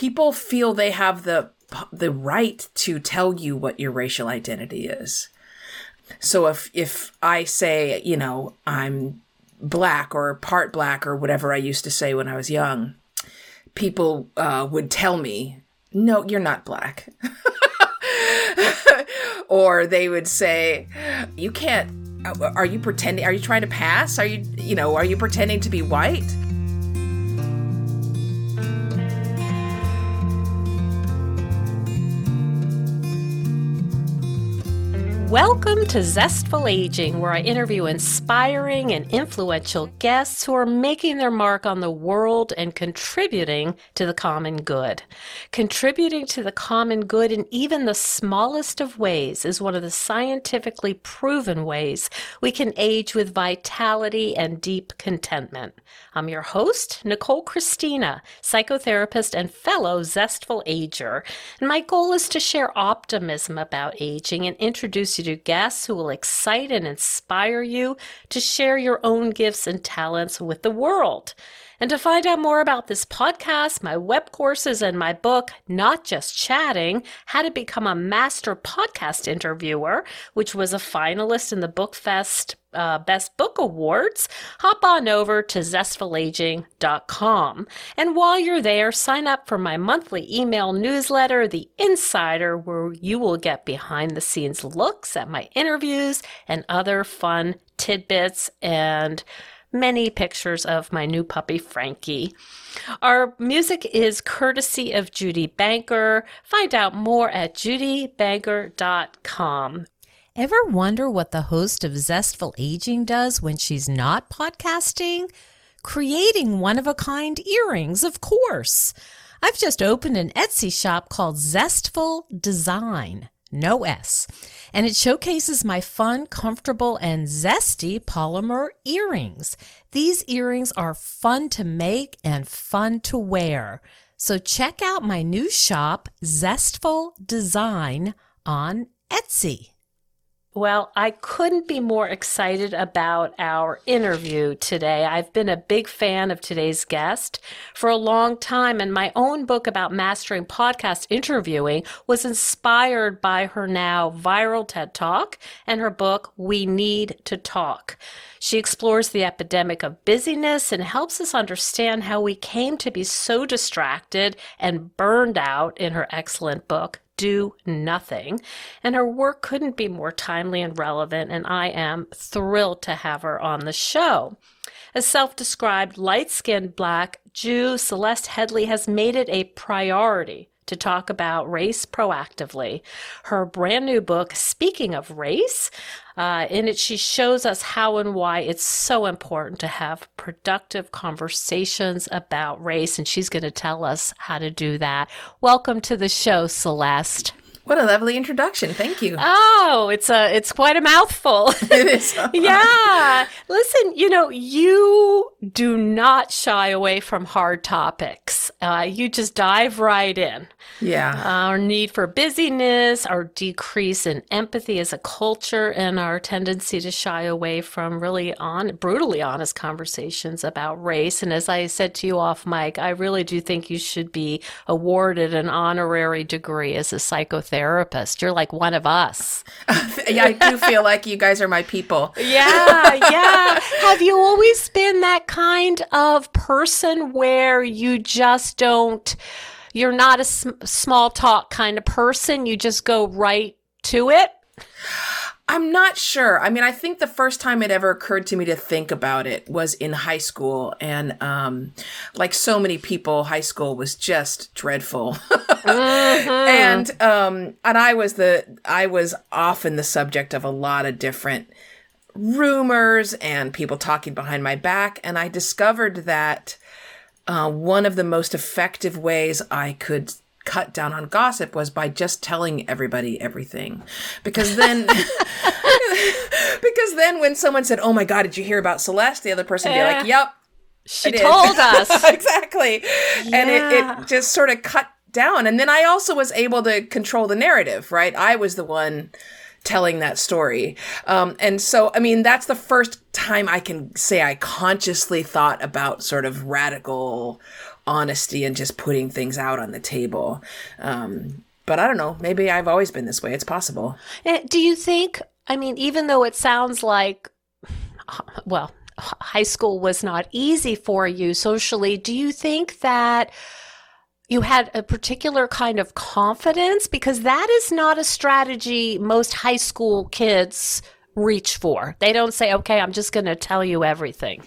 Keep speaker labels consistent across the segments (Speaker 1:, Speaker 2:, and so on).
Speaker 1: people feel they have the the right to tell you what your racial identity is. So if if I say, you know, I'm black or part black or whatever I used to say when I was young, people uh, would tell me, "No, you're not black." or they would say, "You can't are you pretending are you trying to pass? Are you you know, are you pretending to be white?"
Speaker 2: Welcome to Zestful Aging, where I interview inspiring and influential guests who are making their mark on the world and contributing to the common good. Contributing to the common good in even the smallest of ways is one of the scientifically proven ways we can age with vitality and deep contentment. I'm your host, Nicole Christina, psychotherapist and fellow Zestful Ager, and my goal is to share optimism about aging and introduce you to guests who will excite and inspire you to share your own gifts and talents with the world. And to find out more about this podcast, my web courses, and my book, Not Just Chatting How to Become a Master Podcast Interviewer, which was a finalist in the BookFest uh, Best Book Awards, hop on over to zestfulaging.com. And while you're there, sign up for my monthly email newsletter, The Insider, where you will get behind the scenes looks at my interviews and other fun tidbits and many pictures of my new puppy, Frankie. Our music is courtesy of Judy Banker. Find out more at judybanker.com. Ever wonder what the host of Zestful Aging does when she's not podcasting? Creating one of a kind earrings, of course. I've just opened an Etsy shop called Zestful Design no S. And it showcases my fun, comfortable, and zesty polymer earrings. These earrings are fun to make and fun to wear. So check out my new shop, Zestful Design, on Etsy. Well, I couldn't be more excited about our interview today. I've been a big fan of today's guest for a long time, and my own book about mastering podcast interviewing was inspired by her now viral TED Talk and her book, We Need to Talk. She explores the epidemic of busyness and helps us understand how we came to be so distracted and burned out in her excellent book, do nothing. And her work couldn't be more timely and relevant, and I am thrilled to have her on the show. A self described light skinned black Jew, Celeste Headlee has made it a priority to talk about race proactively. Her brand new book, Speaking of Race, uh, in it, she shows us how and why it's so important to have productive conversations about race, and she's going to tell us how to do that. Welcome to the show, Celeste.
Speaker 1: What a lovely introduction. Thank you.
Speaker 2: Oh, it's a it's quite a mouthful.
Speaker 1: it is.
Speaker 2: yeah. Listen, you know, you do not shy away from hard topics. Uh, you just dive right in.
Speaker 1: Yeah.
Speaker 2: Our need for busyness, our decrease in empathy as a culture, and our tendency to shy away from really on brutally honest conversations about race. And as I said to you off mic, I really do think you should be awarded an honorary degree as a psychotherapist. You're like one of us.
Speaker 1: yeah, I do feel like you guys are my people.
Speaker 2: yeah, yeah. Have you always been that kind of person where you just don't you're not a sm- small talk kind of person. You just go right to it.
Speaker 1: I'm not sure. I mean, I think the first time it ever occurred to me to think about it was in high school. And um, like so many people, high school was just dreadful. mm-hmm. And um, and I was the I was often the subject of a lot of different rumors and people talking behind my back. And I discovered that uh, one of the most effective ways I could cut down on gossip was by just telling everybody everything. Because then because then when someone said oh my god did you hear about celeste? the other person would be like yep
Speaker 2: she told us.
Speaker 1: Exactly. Yeah. and it, it just sort of cut down. And then i also was able to control the narrative right? I was the one telling that story. Um, and so, I mean, that's the first time I can say I consciously thought about sort of radical honesty and just putting things out on the table. Um, but I don't know. Maybe I've always been this way. It's possible.
Speaker 2: Eh, do you think? I mean, even though it sounds like, well, high school was not easy for you socially, do you think that? you had a particular kind of confidence because that is not a strategy most high school kids reach for. They don't say, okay, I'm just going to tell you everything.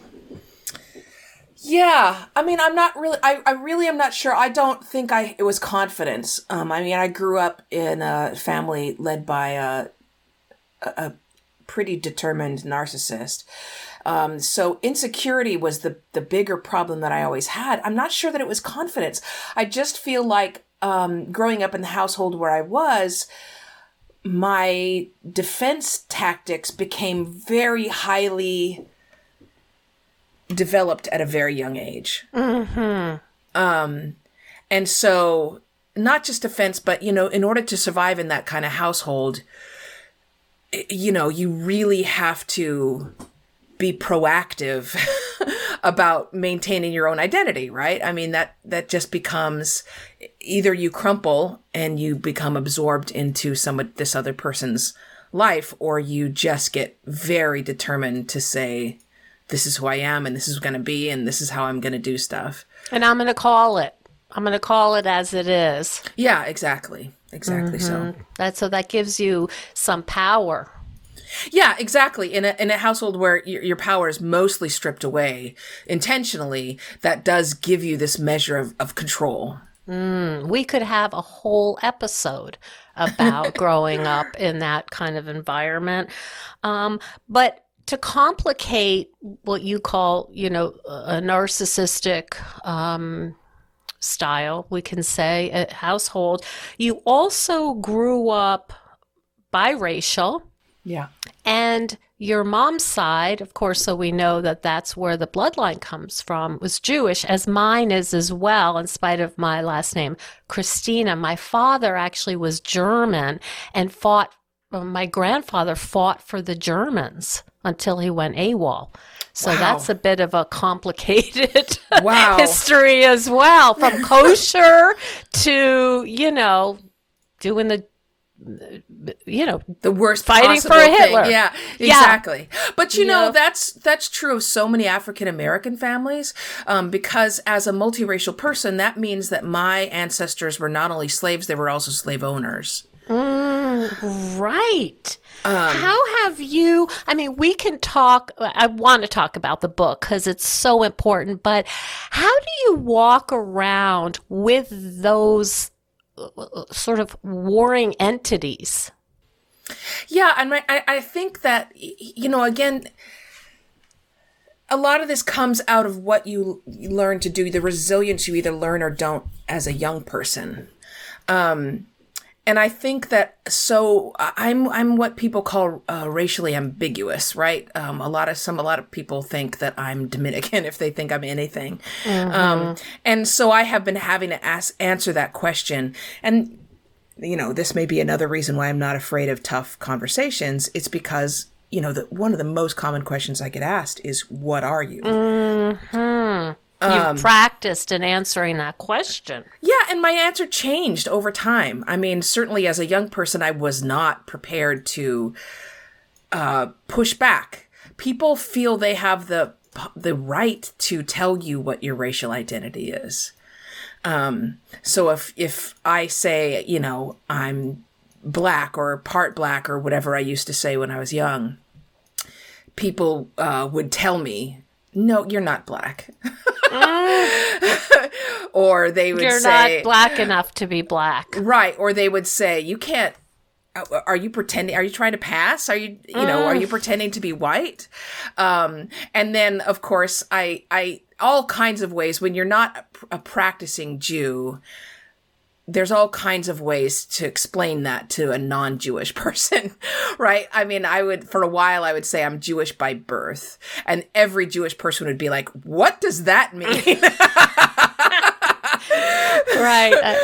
Speaker 1: Yeah, I mean, I'm not really. I, I really am not sure. I don't think I it was confidence. Um, I mean, I grew up in a family led by a a pretty determined narcissist. Um, so insecurity was the the bigger problem that I always had. I'm not sure that it was confidence. I just feel like um, growing up in the household where I was, my defense tactics became very highly developed at a very young age. Mm-hmm. Um, and so not just defense, but you know, in order to survive in that kind of household, you know, you really have to be proactive about maintaining your own identity, right? I mean that that just becomes either you crumple and you become absorbed into some of this other person's life or you just get very determined to say this is who I am and this is going to be and this is how I'm going to do stuff.
Speaker 2: And I'm going to call it. I'm going to call it as it is.
Speaker 1: Yeah, exactly. Exactly mm-hmm. so.
Speaker 2: That so that gives you some power.
Speaker 1: Yeah, exactly. In a in a household where your, your power is mostly stripped away intentionally, that does give you this measure of, of control.
Speaker 2: Mm, we could have a whole episode about growing up in that kind of environment. Um, but to complicate what you call, you know, a narcissistic um, style, we can say, a household, you also grew up biracial.
Speaker 1: Yeah.
Speaker 2: And your mom's side, of course, so we know that that's where the bloodline comes from, was Jewish, as mine is as well, in spite of my last name, Christina. My father actually was German and fought, my grandfather fought for the Germans until he went AWOL. So wow. that's a bit of a complicated wow. history as well, from kosher to, you know, doing the you know
Speaker 1: the worst
Speaker 2: fighting for Hitler.
Speaker 1: Thing. Yeah, exactly. Yeah. But you know that's that's true of so many African American families um, because as a multiracial person, that means that my ancestors were not only slaves; they were also slave owners.
Speaker 2: Mm, right. Um, How have you? I mean, we can talk. I want to talk about the book because it's so important, but how do you walk around with those sort of warring entities?
Speaker 1: Yeah, and I, I think that, you know, again, a lot of this comes out of what you learn to do, the resilience you either learn or don't as a young person. Um, and I think that so I'm I'm what people call uh, racially ambiguous, right? Um, a lot of some a lot of people think that I'm Dominican if they think I'm anything, mm-hmm. um, and so I have been having to ask answer that question. And you know, this may be another reason why I'm not afraid of tough conversations. It's because you know that one of the most common questions I get asked is, "What are you?"
Speaker 2: Mm-hmm. You've um, practiced in answering that question.
Speaker 1: Yeah, and my answer changed over time. I mean, certainly as a young person, I was not prepared to uh, push back. People feel they have the the right to tell you what your racial identity is. Um, so if if I say, you know, I'm black or part black or whatever I used to say when I was young, people uh, would tell me no, you're not black. or they would
Speaker 2: you're
Speaker 1: say,
Speaker 2: not black enough to be black.
Speaker 1: Right. Or they would say, you can't, uh, are you pretending, are you trying to pass? Are you, you know, are you pretending to be white? Um, and then of course, I, I, all kinds of ways when you're not a practicing Jew, there's all kinds of ways to explain that to a non-Jewish person, right? I mean, I would, for a while, I would say I'm Jewish by birth. And every Jewish person would be like, what does that mean?
Speaker 2: right. Uh,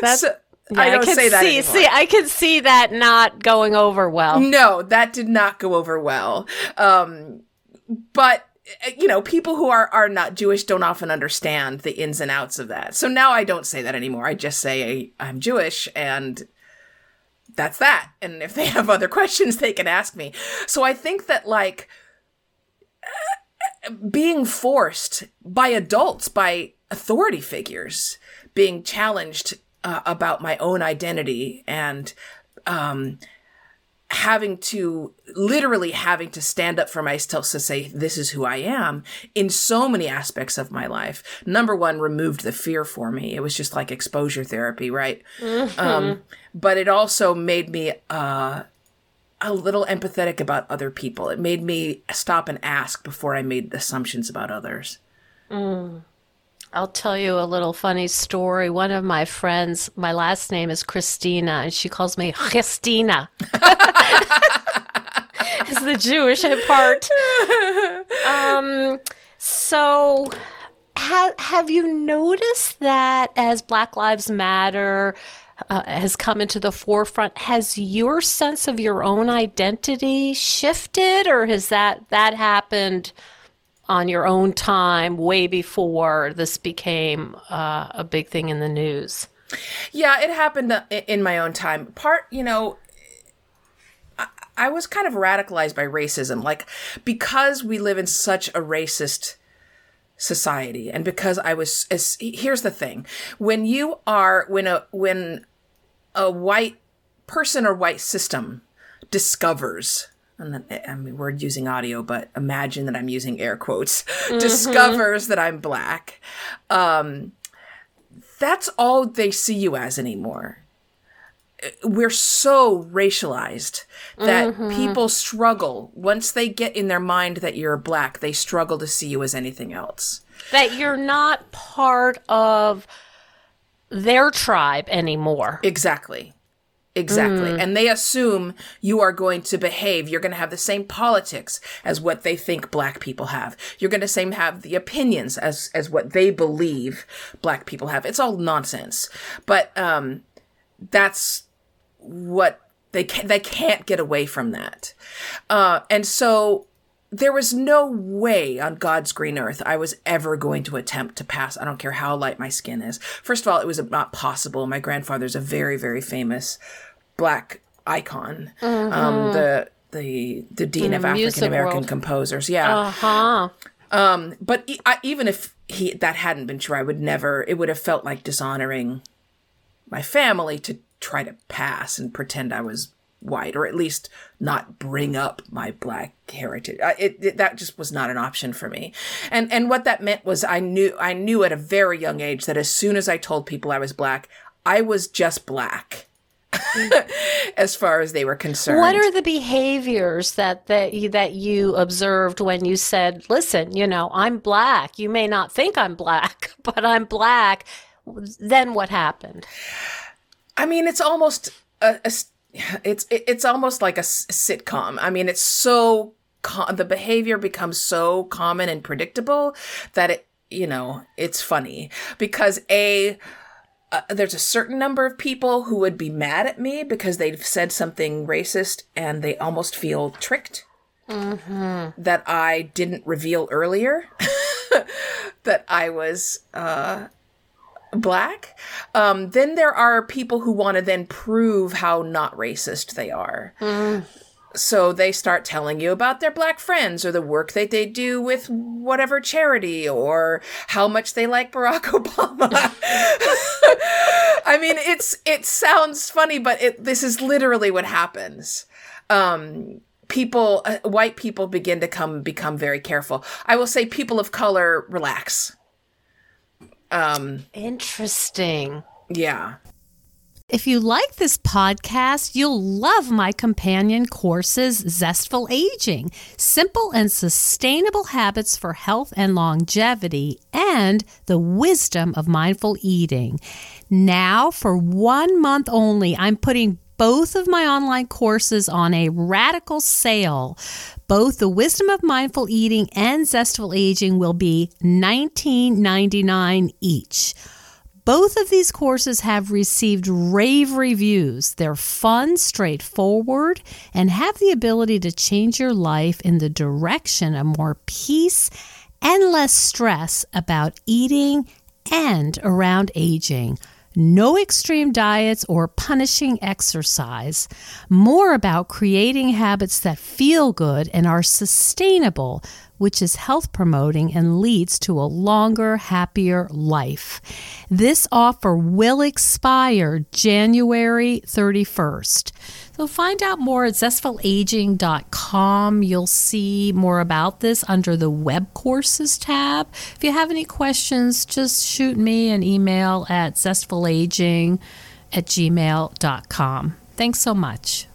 Speaker 2: that's, so, yeah, I don't I say that. See, anymore. see, I can see that not going over well.
Speaker 1: No, that did not go over well. Um, but you know, people who are are not Jewish don't often understand the ins and outs of that. So now I don't say that anymore. I just say I'm Jewish and that's that. And if they have other questions, they can ask me. So I think that like being forced by adults, by authority figures, being challenged uh, about my own identity and um, having to literally having to stand up for myself to say this is who I am in so many aspects of my life. Number one, removed the fear for me. It was just like exposure therapy, right? Mm-hmm. Um, but it also made me uh, a little empathetic about other people. It made me stop and ask before I made assumptions about others.
Speaker 2: Mm. I'll tell you a little funny story. One of my friends, my last name is Christina, and she calls me Christina. it's the Jewish part. Um, so, have have you noticed that as Black Lives Matter uh, has come into the forefront, has your sense of your own identity shifted, or has that that happened? On your own time way before this became uh, a big thing in the news?
Speaker 1: Yeah, it happened uh, in my own time. Part, you know, I was kind of radicalized by racism. Like, because we live in such a racist society, and because I was, as, here's the thing: when you are, when a when a white person or white system discovers and I mean, we're using audio, but imagine that I'm using air quotes, mm-hmm. discovers that I'm black. Um, that's all they see you as anymore. We're so racialized that mm-hmm. people struggle once they get in their mind that you're black, they struggle to see you as anything else.
Speaker 2: That you're not part of their tribe anymore.
Speaker 1: Exactly. Exactly. Mm. And they assume you are going to behave. You're going to have the same politics as what they think black people have. You're going to same have the opinions as as what they believe black people have. It's all nonsense. But um that's what they can they can't get away from that. Uh and so there was no way on God's green earth I was ever going to attempt to pass. I don't care how light my skin is. First of all, it was not possible. My grandfather's a very, very famous black icon. Mm-hmm. Um, the the the dean of African American composers. Yeah. Uh huh. Um, but e- I, even if he that hadn't been true, I would never. It would have felt like dishonoring my family to try to pass and pretend I was white, or at least not bring up my black heritage. It, it, that just was not an option for me. And and what that meant was I knew I knew at a very young age that as soon as I told people I was black, I was just black. as far as they were concerned.
Speaker 2: What are the behaviors that that you, that you observed when you said, "Listen, you know, I'm black. You may not think I'm black, but I'm black." Then what happened?
Speaker 1: I mean, it's almost a, a it's it's almost like a sitcom. I mean, it's so the behavior becomes so common and predictable that it you know it's funny because a uh, there's a certain number of people who would be mad at me because they've said something racist and they almost feel tricked mm-hmm. that I didn't reveal earlier that I was uh, black. Um, then there are people who want to then prove how not racist they are. Mm so they start telling you about their black friends or the work that they do with whatever charity or how much they like Barack Obama. I mean, it's it sounds funny, but it this is literally what happens. Um, people, uh, white people, begin to come become very careful. I will say, people of color relax.
Speaker 2: Um, Interesting.
Speaker 1: Yeah.
Speaker 2: If you like this podcast, you'll love my companion courses, Zestful Aging Simple and Sustainable Habits for Health and Longevity, and The Wisdom of Mindful Eating. Now, for one month only, I'm putting both of my online courses on a radical sale. Both the Wisdom of Mindful Eating and Zestful Aging will be $19.99 each.
Speaker 3: Both of these courses have received rave reviews. They're fun, straightforward, and have the ability to change your life in the direction of more peace and less stress about eating and around aging. No extreme diets or punishing exercise. More about creating habits that feel good and are sustainable which is health promoting and leads to a longer, happier life. This offer will expire January 31st. So find out more at zestfulaging.com. You'll see more about this under the web courses tab. If you have any questions, just shoot me an email at zestfulaging at gmail.com. Thanks so much.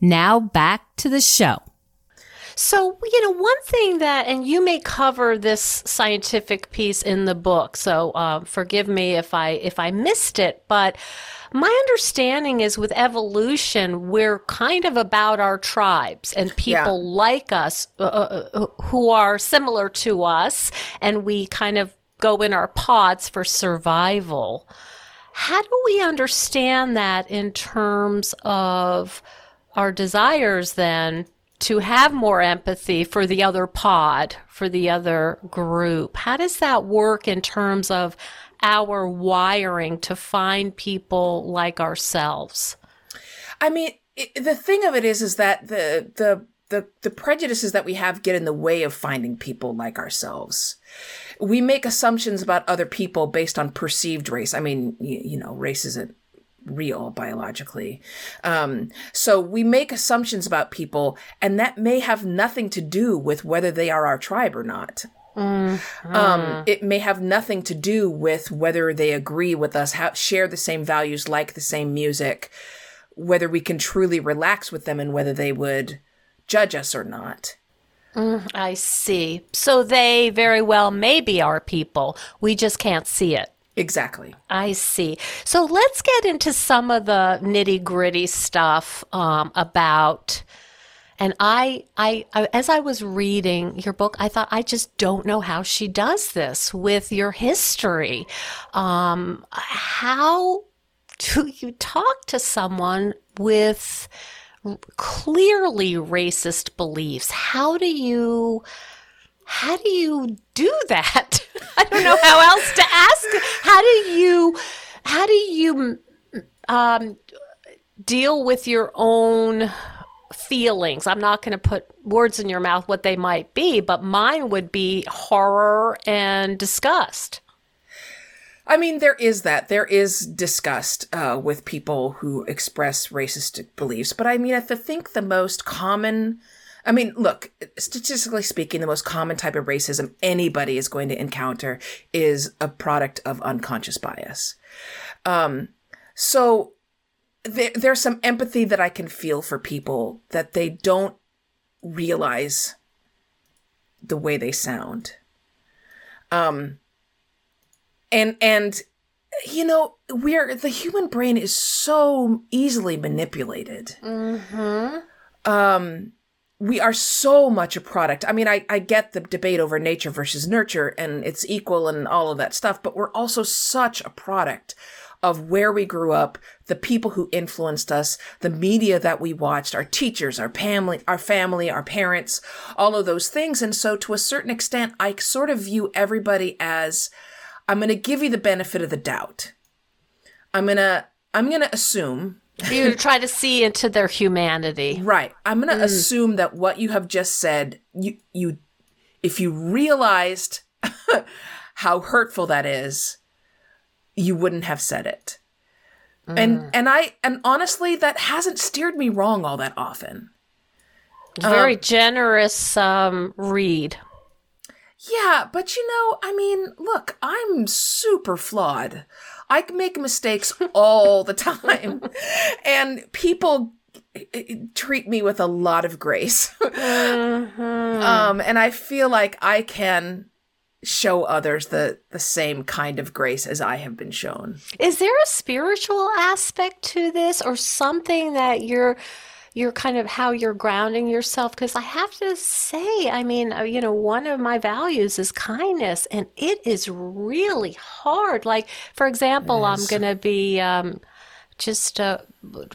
Speaker 3: Now back to the show.
Speaker 2: So, you know, one thing that, and you may cover this scientific piece in the book, so uh, forgive me if I if I missed it, but my understanding is with evolution, we're kind of about our tribes and people yeah. like us uh, uh, uh, who are similar to us, and we kind of go in our pods for survival. How do we understand that in terms of our desires then to have more empathy for the other pod, for the other group. How does that work in terms of our wiring to find people like ourselves?
Speaker 1: I mean, it, the thing of it is, is that the, the, the, the prejudices that we have get in the way of finding people like ourselves. We make assumptions about other people based on perceived race. I mean, you, you know, race isn't real biologically. Um, so we make assumptions about people, and that may have nothing to do with whether they are our tribe or not. Mm-hmm. Um, it may have nothing to do with whether they agree with us, ha- share the same values, like the same music, whether we can truly relax with them, and whether they would judge us or not.
Speaker 2: Mm, I see. So they very well may be our people. We just can't see it.
Speaker 1: Exactly.
Speaker 2: I see. So let's get into some of the nitty gritty stuff um, about. And I, I, as I was reading your book, I thought I just don't know how she does this with your history. Um, how do you talk to someone with clearly racist beliefs? How do you? how do you do that? I don't know how else to ask. How do you, how do you um, deal with your own feelings? I'm not going to put words in your mouth what they might be, but mine would be horror and disgust.
Speaker 1: I mean, there is that. There is disgust uh, with people who express racist beliefs. But I mean, I think the most common I mean, look, statistically speaking, the most common type of racism anybody is going to encounter is a product of unconscious bias. Um, so there, there's some empathy that I can feel for people that they don't realize the way they sound. Um, and, and, you know, we're, the human brain is so easily manipulated. Mm-hmm. Um, we are so much a product. I mean, I, I get the debate over nature versus nurture and it's equal and all of that stuff, but we're also such a product of where we grew up, the people who influenced us, the media that we watched, our teachers, our family, our family, our parents, all of those things. And so to a certain extent, I sort of view everybody as I'm going to give you the benefit of the doubt. I'm going to I'm going to assume
Speaker 2: you try to see into their humanity.
Speaker 1: Right. I'm going to mm. assume that what you have just said, you you if you realized how hurtful that is, you wouldn't have said it. Mm. And and I and honestly that hasn't steered me wrong all that often.
Speaker 2: Very um, generous um, read.
Speaker 1: Yeah, but you know, I mean, look, I'm super flawed. I make mistakes all the time. and people treat me with a lot of grace. mm-hmm. um, and I feel like I can show others the the same kind of grace as I have been shown.
Speaker 2: Is there a spiritual aspect to this or something that you're your kind of how you're grounding yourself because I have to say, I mean, uh, you know, one of my values is kindness and it is really hard. Like, for example, I'm going to be um, just uh,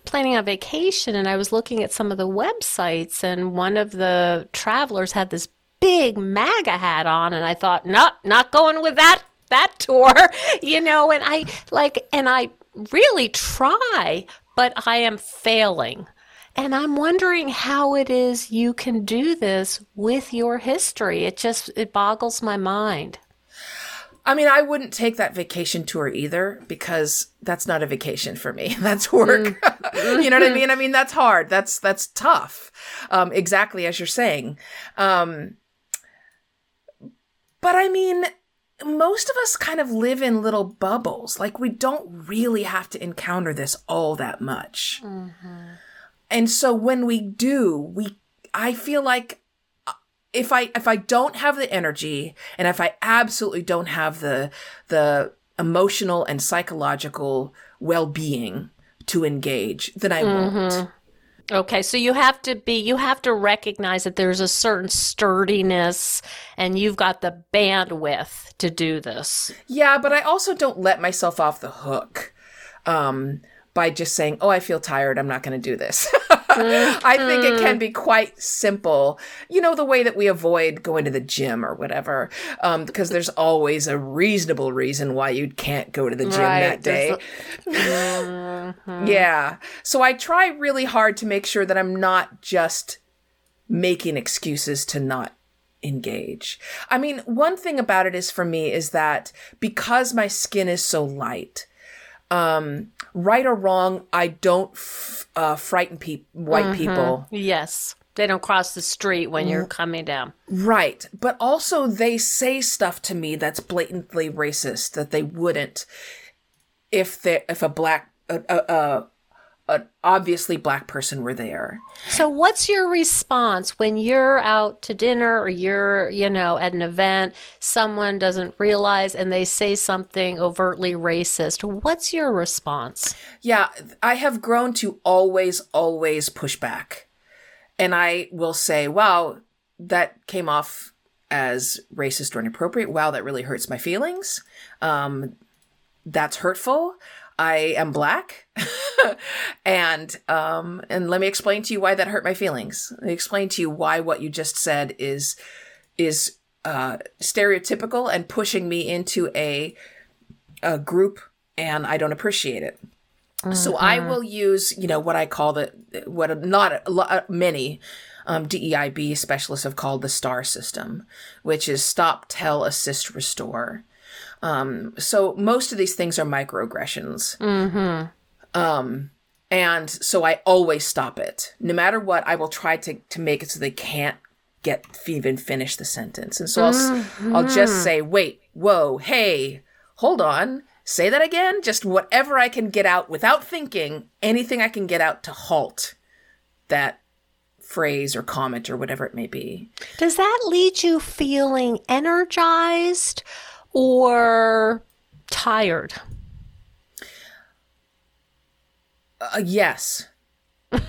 Speaker 2: planning a vacation and I was looking at some of the websites and one of the travelers had this big MAGA hat on and I thought, no, not going with that that tour, you know, and I like and I really try, but I am failing. And I'm wondering how it is you can do this with your history. It just it boggles my mind.
Speaker 1: I mean, I wouldn't take that vacation tour either because that's not a vacation for me. That's work. Mm. you know what I mean? I mean, that's hard. That's that's tough. Um, exactly as you're saying. Um, but I mean, most of us kind of live in little bubbles. Like we don't really have to encounter this all that much. Mm-hmm. And so when we do, we I feel like uh, if I if I don't have the energy and if I absolutely don't have the the emotional and psychological well-being to engage, then I mm-hmm. won't.
Speaker 2: Okay, so you have to be, you have to recognize that there's a certain sturdiness and you've got the bandwidth to do this.
Speaker 1: Yeah, but I also don't let myself off the hook. Um, by just saying, "Oh, I feel tired. I'm not going to do this." I think it can be quite simple. You know, the way that we avoid going to the gym or whatever, um, because there's always a reasonable reason why you can't go to the gym right. that day. mm-hmm. Yeah. So I try really hard to make sure that I'm not just making excuses to not engage. I mean, one thing about it is for me is that because my skin is so light, um, right or wrong, I don't f- uh, frighten pe- white mm-hmm. people.
Speaker 2: Yes. They don't cross the street when you're coming down.
Speaker 1: Right. But also, they say stuff to me that's blatantly racist that they wouldn't if they if a black uh, uh, an obviously black person were there.
Speaker 2: So what's your response when you're out to dinner or you're, you know, at an event, someone doesn't realize and they say something overtly racist. What's your response?
Speaker 1: Yeah, I have grown to always always push back. And I will say, "Wow, that came off as racist or inappropriate. Wow, that really hurts my feelings. Um, that's hurtful. I am black. and um and let me explain to you why that hurt my feelings. Let me explain to you why what you just said is is uh stereotypical and pushing me into a a group and I don't appreciate it. Mm-hmm. So I mm-hmm. will use, you know, what I call the what not uh, many um, DEIB specialists have called the STAR system, which is stop, tell, assist, restore. Um, so most of these things are microaggressions. Mm-hmm. Um, and so I always stop it. No matter what, I will try to, to make it so they can't get even finish the sentence. And so I'll, mm-hmm. I'll just say, wait, whoa, hey, hold on. Say that again. Just whatever I can get out without thinking, anything I can get out to halt that phrase or comment or whatever it may be.
Speaker 2: Does that lead you feeling energized? Or tired?
Speaker 1: Uh, yes.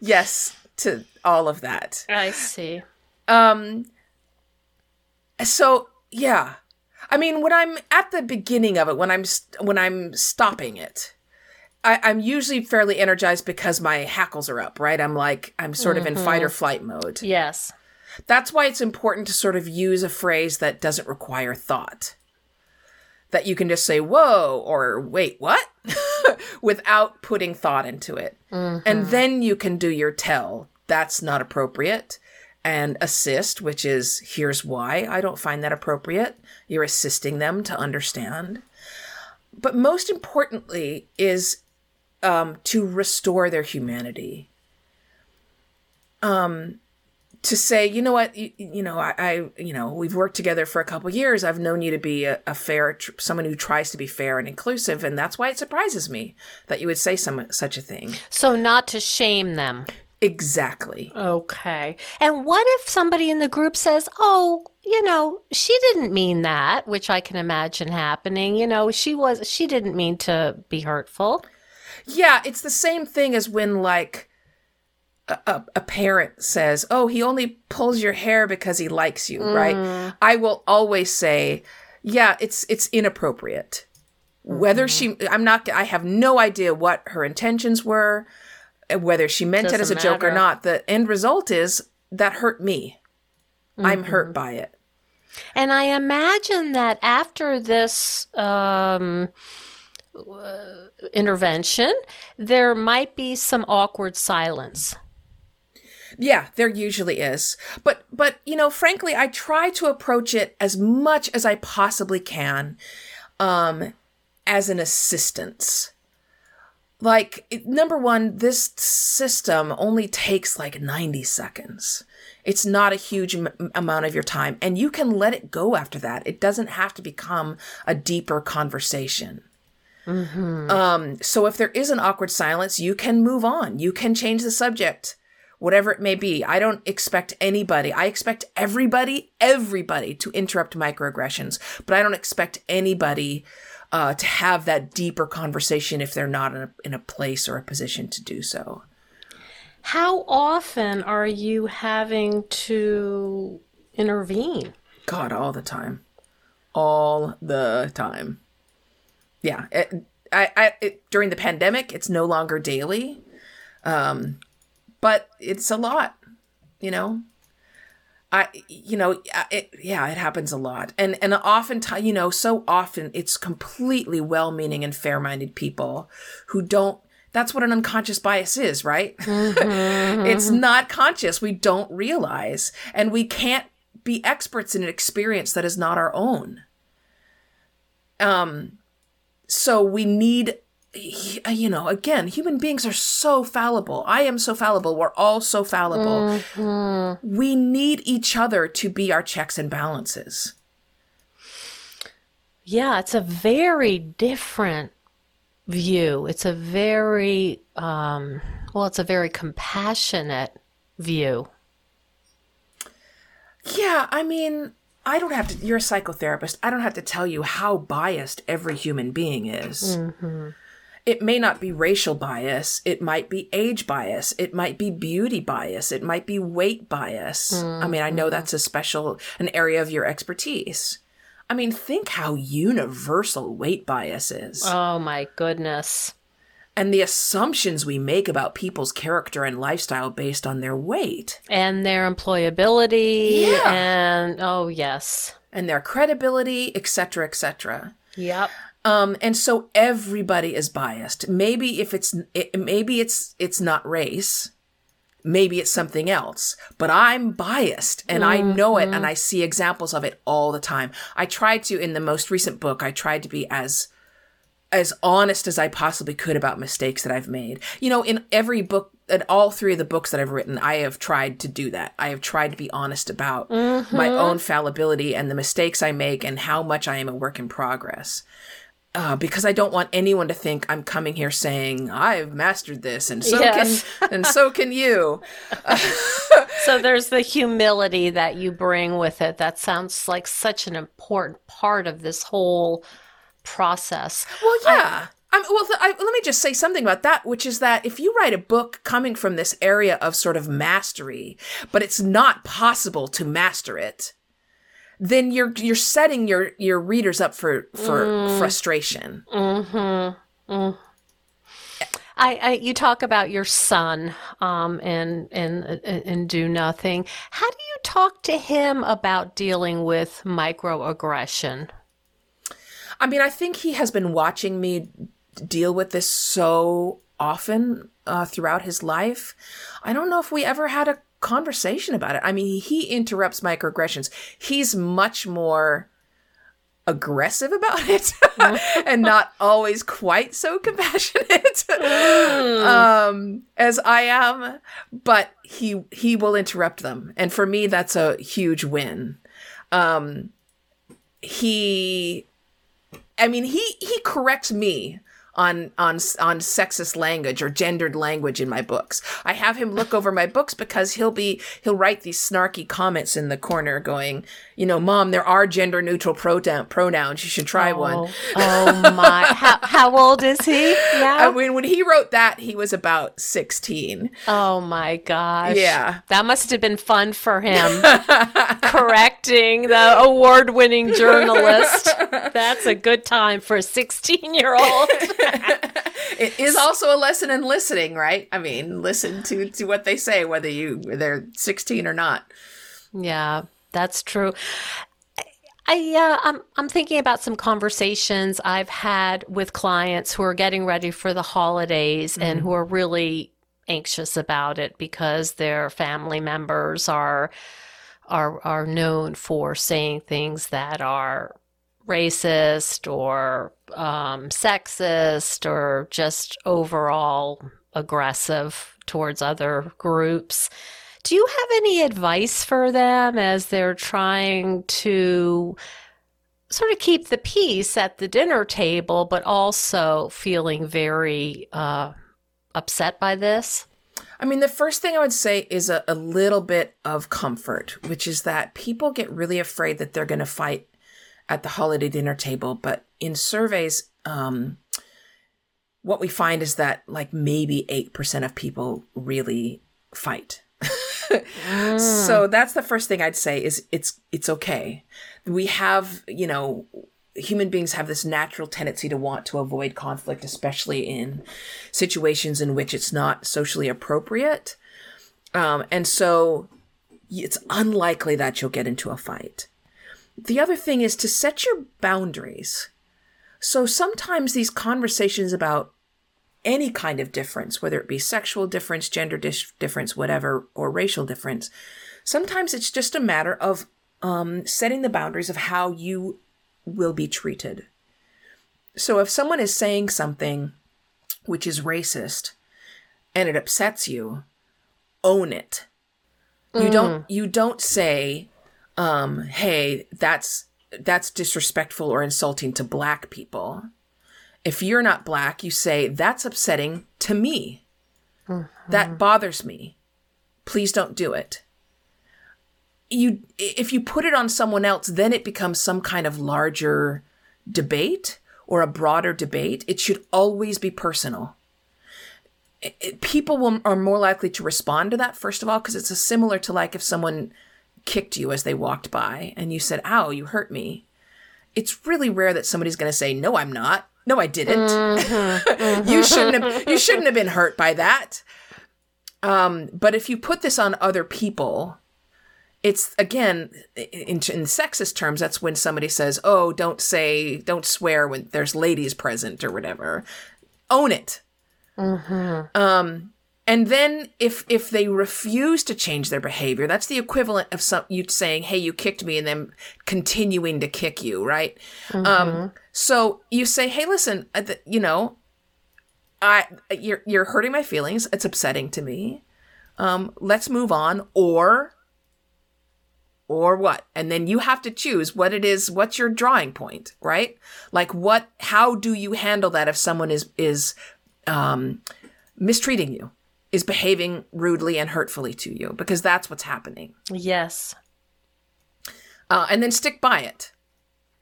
Speaker 1: yes to all of that.
Speaker 2: I see.
Speaker 1: Um so yeah. I mean when I'm at the beginning of it when I'm when I'm stopping it I, am usually fairly energized because my hackles are up, right? I'm like I'm sort mm-hmm. of in fight or mm-hmm. flight mode.
Speaker 2: Yes.
Speaker 1: That's why it's important to sort of use a phrase that doesn't require thought. That you can just say, whoa, or wait, what? without putting thought into it. Mm-hmm. And then you can do your tell. That's not appropriate. And assist, which is, here's why I don't find that appropriate. You're assisting them to understand. But most importantly, is um, to restore their humanity. Um, to say, you know what, you, you know, I, I, you know, we've worked together for a couple years. I've known you to be a, a fair, tr- someone who tries to be fair and inclusive, and that's why it surprises me that you would say some such a thing.
Speaker 2: So not to shame them.
Speaker 1: Exactly.
Speaker 2: Okay. And what if somebody in the group says, "Oh, you know, she didn't mean that," which I can imagine happening. You know, she was she didn't mean to be hurtful.
Speaker 1: Yeah, it's the same thing as when like a, a, parent says, "Oh, he only pulls your hair because he likes you," right? I will always say, "Yeah, it's it's inappropriate." Whether she I'm not I have no idea what her intentions were, uh, whether she meant it as a
Speaker 2: Doesn't
Speaker 1: joke or not. The end result is that hurt me. I'm hurt by it.
Speaker 2: And I imagine that after this um, uh, intervention, there might be some awkward silence.
Speaker 1: Yeah, there usually is. But but you know, frankly, I try to approach it as much as I possibly can um as an assistance. Like number 1, this system only takes like 90 seconds. It's not a huge m- amount of your time and you can let it go after that. It doesn't have to become a deeper conversation. Um, so if there is an awkward silence, you can move on. You can change the subject, whatever it may be. I don't expect anybody. I expect everybody, everybody to interrupt microaggressions, but I don't expect anybody uh, to have that deeper conversation if they're not in a, in a place or a position to do so.
Speaker 2: How often are you having to intervene?
Speaker 1: God, all the time, all the time. Yeah, it, I, I, it, during the pandemic, it's no longer daily, um, but it's a lot. You know, I, you know, it, yeah, it happens a lot, and and oftentimes, you know, so often it's completely well-meaning and fair-minded people who don't. That's what an unconscious bias is, right? it's not conscious. We don't realize, and we can't be experts in an experience that is not our own. Um, so we need, you know, again, human beings are so fallible. I am so fallible. We're all so fallible. We need each other to be our checks and balances.
Speaker 2: Yeah, it's a very different view. It's a very, um, well, it's a very compassionate view.
Speaker 1: Yeah, I mean, I don't have to, you're a psychotherapist. I don't have to tell you how biased every human being is. It may not be racial bias. It might be age bias. It might be beauty bias. It might be weight bias. I mean, I know mm-hmm. that's a special, an area of your expertise. I mean, think how universal weight bias is
Speaker 2: Oh my goodness.
Speaker 1: and the assumptions we make about people's character and lifestyle based on their weight
Speaker 2: And their employability
Speaker 1: Yeah.
Speaker 2: and, oh, yes.
Speaker 1: and their credibility, etc., etc.
Speaker 2: Yep.
Speaker 1: Um, and so everybody is biased. Maybe if it's it, maybe it's it's not race, maybe it's something else. But I'm biased, and I know it, and I see examples of it all the time. I tried to in the most recent book. I tried to be as as honest as I possibly could about mistakes that I've made. You know, in every book, in all three of the books that I've written, I have tried to do that. I have tried to be honest about my own fallibility and the mistakes I make and how much I am a work in progress. Uh, because I don't want anyone to think I'm coming here saying I've mastered this, and so
Speaker 2: Yes.
Speaker 1: can and so can you.
Speaker 2: So there's the humility that you bring with it. That sounds like such an important part of this whole process.
Speaker 1: Well, yeah. I, well, th- I, let me just say something about that, which is that if you write a book coming from this area of sort of mastery, but it's not possible to master it, then you're you're setting your your readers up for for frustration.
Speaker 2: I, I you talk about your son um, and and and do nothing. How do you talk to him about dealing with microaggression?
Speaker 1: I mean, I think he has been watching me deal with this so often uh, throughout his life. I don't know if we ever had a conversation about it. I mean, he interrupts microaggressions. He's much more aggressive about it and not always quite so compassionate um, as I am, but he he will interrupt them, and for me, that's a huge win. Um, he I mean, he he corrects me on on on sexist language or gendered language in my books. I have him look over my books because he'll be he'll write these snarky comments in the corner going, you know, mom, there are gender neutral pronoun pronouns. You should try
Speaker 2: oh,
Speaker 1: one.
Speaker 2: Oh my! how, how old is he Yeah.
Speaker 1: I mean, when he wrote that, he was about sixteen.
Speaker 2: Oh my gosh!
Speaker 1: Yeah,
Speaker 2: that must have been fun for him. correcting the award-winning journalist. That's a good time for a sixteen-year-old.
Speaker 1: it is also a lesson in listening, right? I mean, listen to to what they say, whether you they're sixteen or not.
Speaker 2: Yeah, that's true. I uh, I'm I'm thinking about some conversations I've had with clients who are getting ready for the holidays mm-hmm. and who are really anxious about it because their family members are are are known for saying things that are racist or um, sexist or just overall aggressive towards other groups. Do you have any advice for them as they're trying to sort of keep the peace at the dinner table, but also feeling very uh, upset by this?
Speaker 1: I mean, the first thing I would say is a, a little bit of comfort, which is that people get really afraid that they're going to fight at the holiday dinner table. But in surveys, um, what we find is that like maybe 8% of people really fight. Mm. So that's the first thing I'd say is it's it's okay. We have, you know, human beings have this natural tendency to want to avoid conflict, especially in situations in which it's not socially appropriate. Um, and so it's unlikely that you'll get into a fight. The other thing is to set your boundaries. So sometimes these conversations about any kind of difference, whether it be sexual difference, gender dis- difference, whatever, or racial difference, sometimes it's just a matter of um, setting the boundaries of how you will be treated. So if someone is saying something which is racist and it upsets you, own it. You mm. don't you don't say, um, hey, that's that's disrespectful or insulting to black people. If you're not black, you say, that's upsetting to me. Mm-hmm. That bothers me. Please don't do it you if you put it on someone else then it becomes some kind of larger debate or a broader debate it should always be personal it, it, people will, are more likely to respond to that first of all because it's similar to like if someone kicked you as they walked by and you said ow you hurt me it's really rare that somebody's going to say no i'm not no i didn't mm-hmm, mm-hmm. you shouldn't have you shouldn't have been hurt by that um, but if you put this on other people it's again in, in sexist terms that's when somebody says oh don't say don't swear when there's ladies present or whatever own it mm-hmm. um and then if if they refuse to change their behavior that's the equivalent of some you saying hey you kicked me and then continuing to kick you right? Mm-hmm. um so you say hey listen uh, you know i you're you're hurting my feelings. It's upsetting to me. Um let's move on or or what? And then you have to choose what it is what's your drawing point right? Like what how do you handle that if someone is is um mistreating you is behaving rudely and hurtfully to you because that's what's happening
Speaker 2: yes
Speaker 1: uh, and then stick by it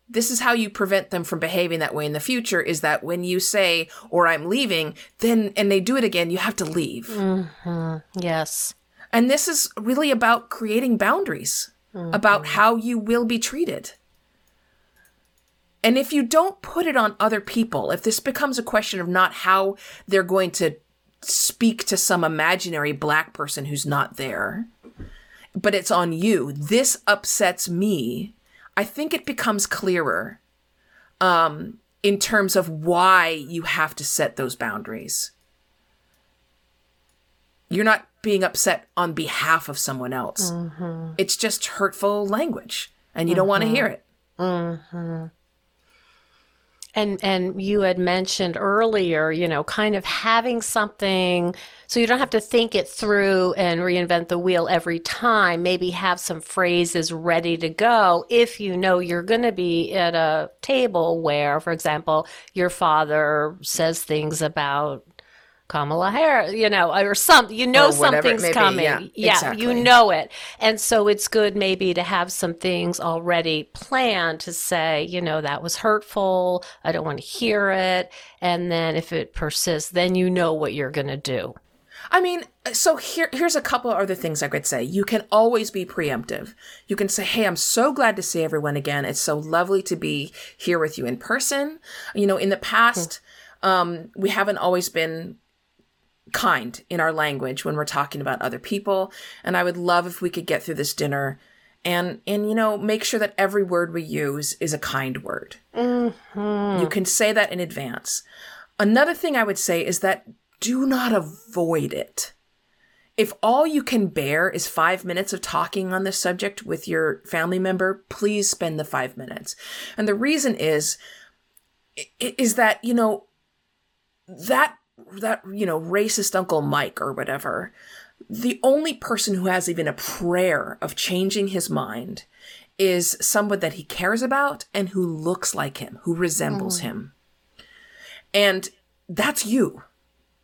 Speaker 1: this is how you prevent them from behaving that way in the future is that when you say or i'm leaving then and they do it again you have to leave
Speaker 2: mm-hmm. yes
Speaker 1: and this is really about creating boundaries mm-hmm. about how you will be treated. And if you don't put it on other people, if this becomes a question of not how they're going to speak to some imaginary black person who's not there, but it's on you, this upsets me, I think it becomes clearer um, in terms of why you have to set those boundaries. You're not being upset on behalf of someone else. Mm-hmm. It's just hurtful language, and you mm-hmm. don't want to hear it.
Speaker 2: Mm-hmm. And and you had mentioned earlier, you know, kind of having something so you don't have to think it through and reinvent the wheel every time. Maybe have some phrases ready to go if you know you're going to be at a table where, for example, your father says things about Kamala Harris, you know, or something. You know something's coming.
Speaker 1: Yeah,
Speaker 2: yeah
Speaker 1: exactly.
Speaker 2: you know it. And so it's good maybe to have some things already planned to say, you know, that was hurtful. I don't want to hear it. And then if it persists, then you know what you're going to do.
Speaker 1: I mean, so here, here's a couple other things I could say. You can always be preemptive. You can say, Hey, I'm so glad to see everyone again. It's so lovely to be here with you in person. You know, in the past, um, we haven't always been kind in our language when we're talking about other people. And I would love if we could get through this dinner and, and, you know, make sure that every word we use is a kind word. Mm-hmm. You can say that in advance. Another thing I would say is that do not avoid it. If all you can bear is five minutes of talking on this subject with your family member, please spend the five minutes. And the reason is, is that, you know, that, that, you know, racist Uncle Mike or whatever, the only person who has even a prayer of changing his mind is someone that he cares about and who looks like him, who resembles mm. him. And that's you.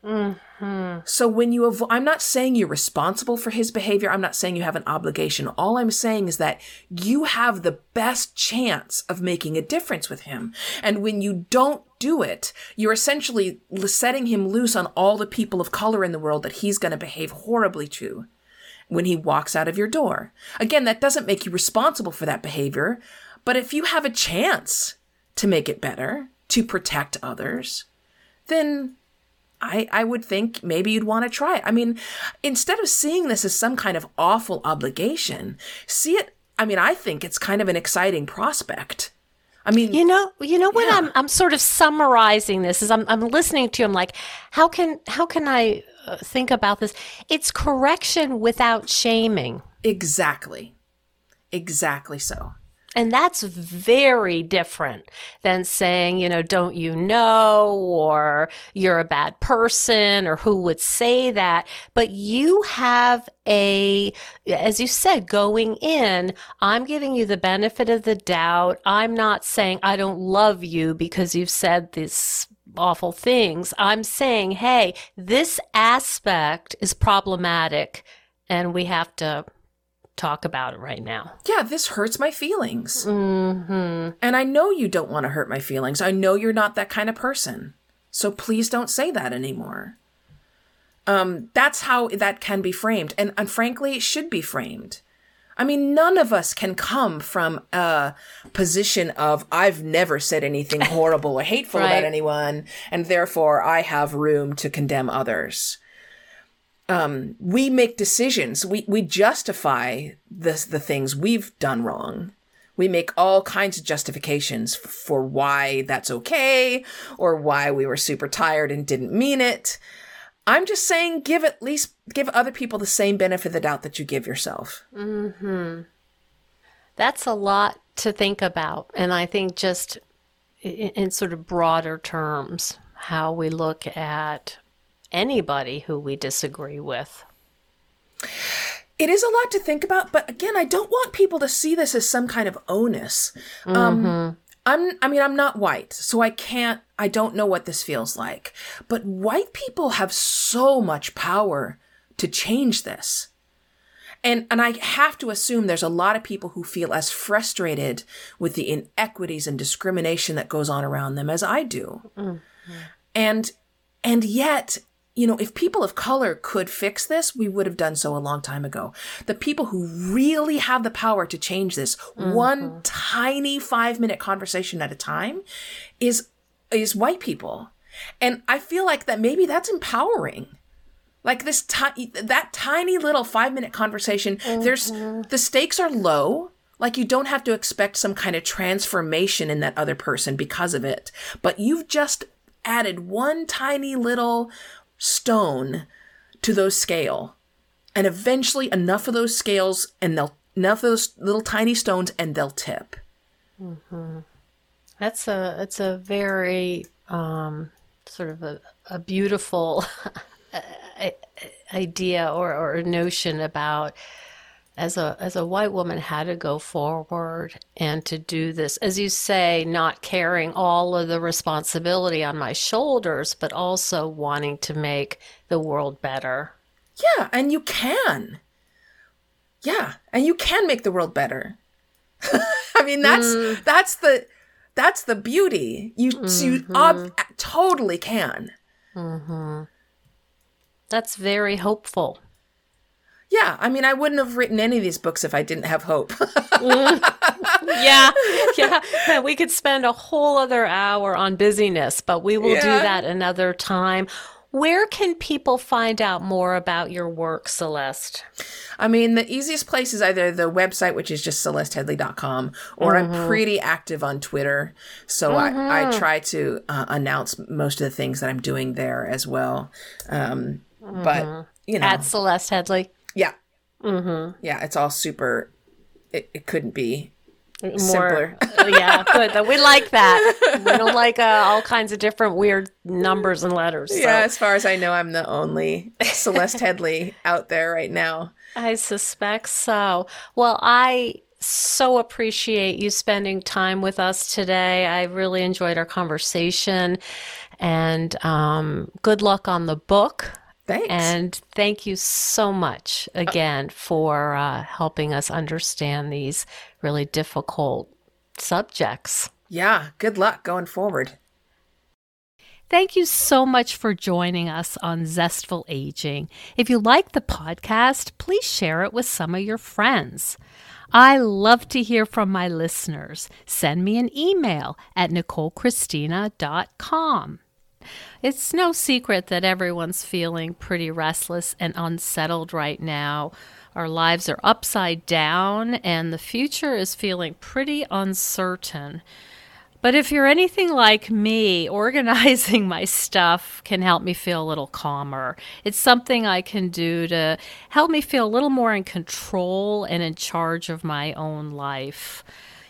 Speaker 1: Mm. Hmm. So when you avo- I'm not saying you're responsible for his behavior. I'm not saying you have an obligation. All I'm saying is that you have the best chance of making a difference with him. And when you don't do it, you're essentially setting him loose on all the people of color in the world that he's going to behave horribly to when he walks out of your door. Again, that doesn't make you responsible for that behavior, but if you have a chance to make it better, to protect others, then I, I would think maybe you'd want to try it. I mean, instead of seeing this as some kind of awful obligation, see it. I mean, I think it's kind of an exciting prospect. I mean,
Speaker 2: You know, you know what
Speaker 1: Yeah.
Speaker 2: I'm I'm sort of summarizing this as I'm I'm listening to you. I'm like, how can how can I uh, think about this? It's correction without shaming.
Speaker 1: exactly. Exactly so.
Speaker 2: And that's very different than saying, you know, don't you know, or you're a bad person, or who would say that. But you have a, as you said, going in, I'm giving you the benefit of the doubt. I'm not saying I don't love you because you've said these awful things. I'm saying, hey, this aspect is problematic and we have to talk about it right now.
Speaker 1: Yeah, this hurts my feelings. Mm-hmm. And I know you don't want to hurt my feelings. I know you're not that kind of person. So please don't say that anymore. Um, that's how that can be framed. And, and frankly, it should be framed. I mean, none of us can come from a position of, I've never said anything horrible or hateful
Speaker 2: Right.
Speaker 1: about anyone, and therefore I have room to condemn others um, we make decisions. We we justify the the things we've done wrong. We make all kinds of justifications f- for why that's okay or why we were super tired and didn't mean it. I'm just saying, give at least give other people the same benefit of the doubt that you give yourself. Hmm.
Speaker 2: That's a lot to think about. And I think just in, in sort of broader terms, how we look at anybody who we disagree with.
Speaker 1: It is a lot to think about, but again, I don't want people to see this as some kind of onus. Um, I'm, I mean, I'm not white, so I can't, I don't know what this feels like. But white people have so much power to change this. And, and I have to assume there's a lot of people who feel as frustrated with the inequities and discrimination that goes on around them as I do. And, and yet, you know, if people of color could fix this, we would have done so a long time ago. The people who really have the power to change this, one mm-hmm. tiny five minute conversation at a time, is is white people. And I feel like that maybe that's empowering. Like this ti- that tiny little five minute conversation, there's mm-hmm. the stakes are low. Like you don't have to expect some kind of transformation in that other person because of it. But you've just added one tiny little stone to those scale. And eventually enough of those scales and they'll enough of those little tiny stones and they'll tip.
Speaker 4: That's a it's a very um, sort of a, a beautiful idea or, or notion about as a as a white woman how to go forward and to do this. As you say not carrying all of the responsibility on my shoulders but also wanting to make the world better.
Speaker 1: Yeah and you can. Yeah and you can make the world better. I mean that's mm. that's the that's the beauty. You mm-hmm. you ob- totally can.
Speaker 4: Mm-hmm. that's very hopeful
Speaker 1: yeah, I mean, I wouldn't have written any of these books if I didn't have hope.
Speaker 4: yeah, yeah. We could spend a whole other hour on busyness, but we will yeah. do that another time. Where can people find out more about your work, Celeste?
Speaker 1: I mean, the easiest place is either the website, which is just celesteheadlee.com, or mm-hmm. I'm pretty active on Twitter. So mm-hmm. I, I try to uh, announce most of the things that I'm doing there as well. Um, mm-hmm. But, you know.
Speaker 4: At Celeste Headlee.
Speaker 1: Yeah.
Speaker 4: Mm-hmm.
Speaker 1: Yeah, it's all super. It, it couldn't be more simpler.
Speaker 4: yeah, good. We like that. We don't like uh, all kinds of different weird numbers and letters. So.
Speaker 1: Yeah, as far as I know, I'm the only Celeste Headlee out there right now.
Speaker 4: I suspect so. Well, I so appreciate you spending time with us today. I really enjoyed our conversation, and um, good luck on the book.
Speaker 1: Thanks.
Speaker 4: And thank you so much again for uh, helping us understand these really difficult subjects.
Speaker 1: Yeah, good luck going forward.
Speaker 2: Thank you so much for joining us on Zestful Aging. If you like the podcast, please share it with some of your friends. I love to hear from my listeners. Send me an email at nicolechristina.com. It's no secret that everyone's feeling pretty restless and unsettled right now. Our lives are upside down, and the future is feeling pretty uncertain. But if you're anything like me, organizing my stuff can help me feel a little calmer. It's something I can do to help me feel a little more in control and in charge of my own life.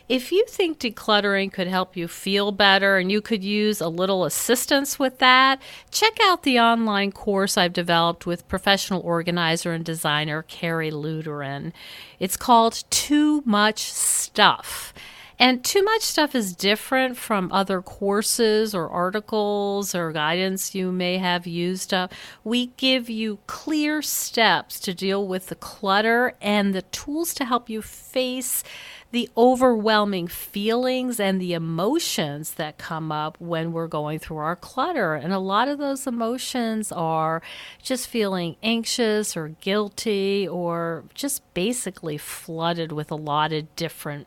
Speaker 2: If you think decluttering could help you feel better and you could use a little assistance with that, check out the online course I've developed with professional organizer and designer Carrie Luderin. It's called Too Much Stuff. And too much stuff is different from other courses or articles or guidance you may have used up. We give you clear steps to deal with the clutter and the tools to help you face the overwhelming feelings and the emotions that come up when we're going through our clutter. And a lot of those emotions are just feeling anxious or guilty or just basically flooded with a lot of different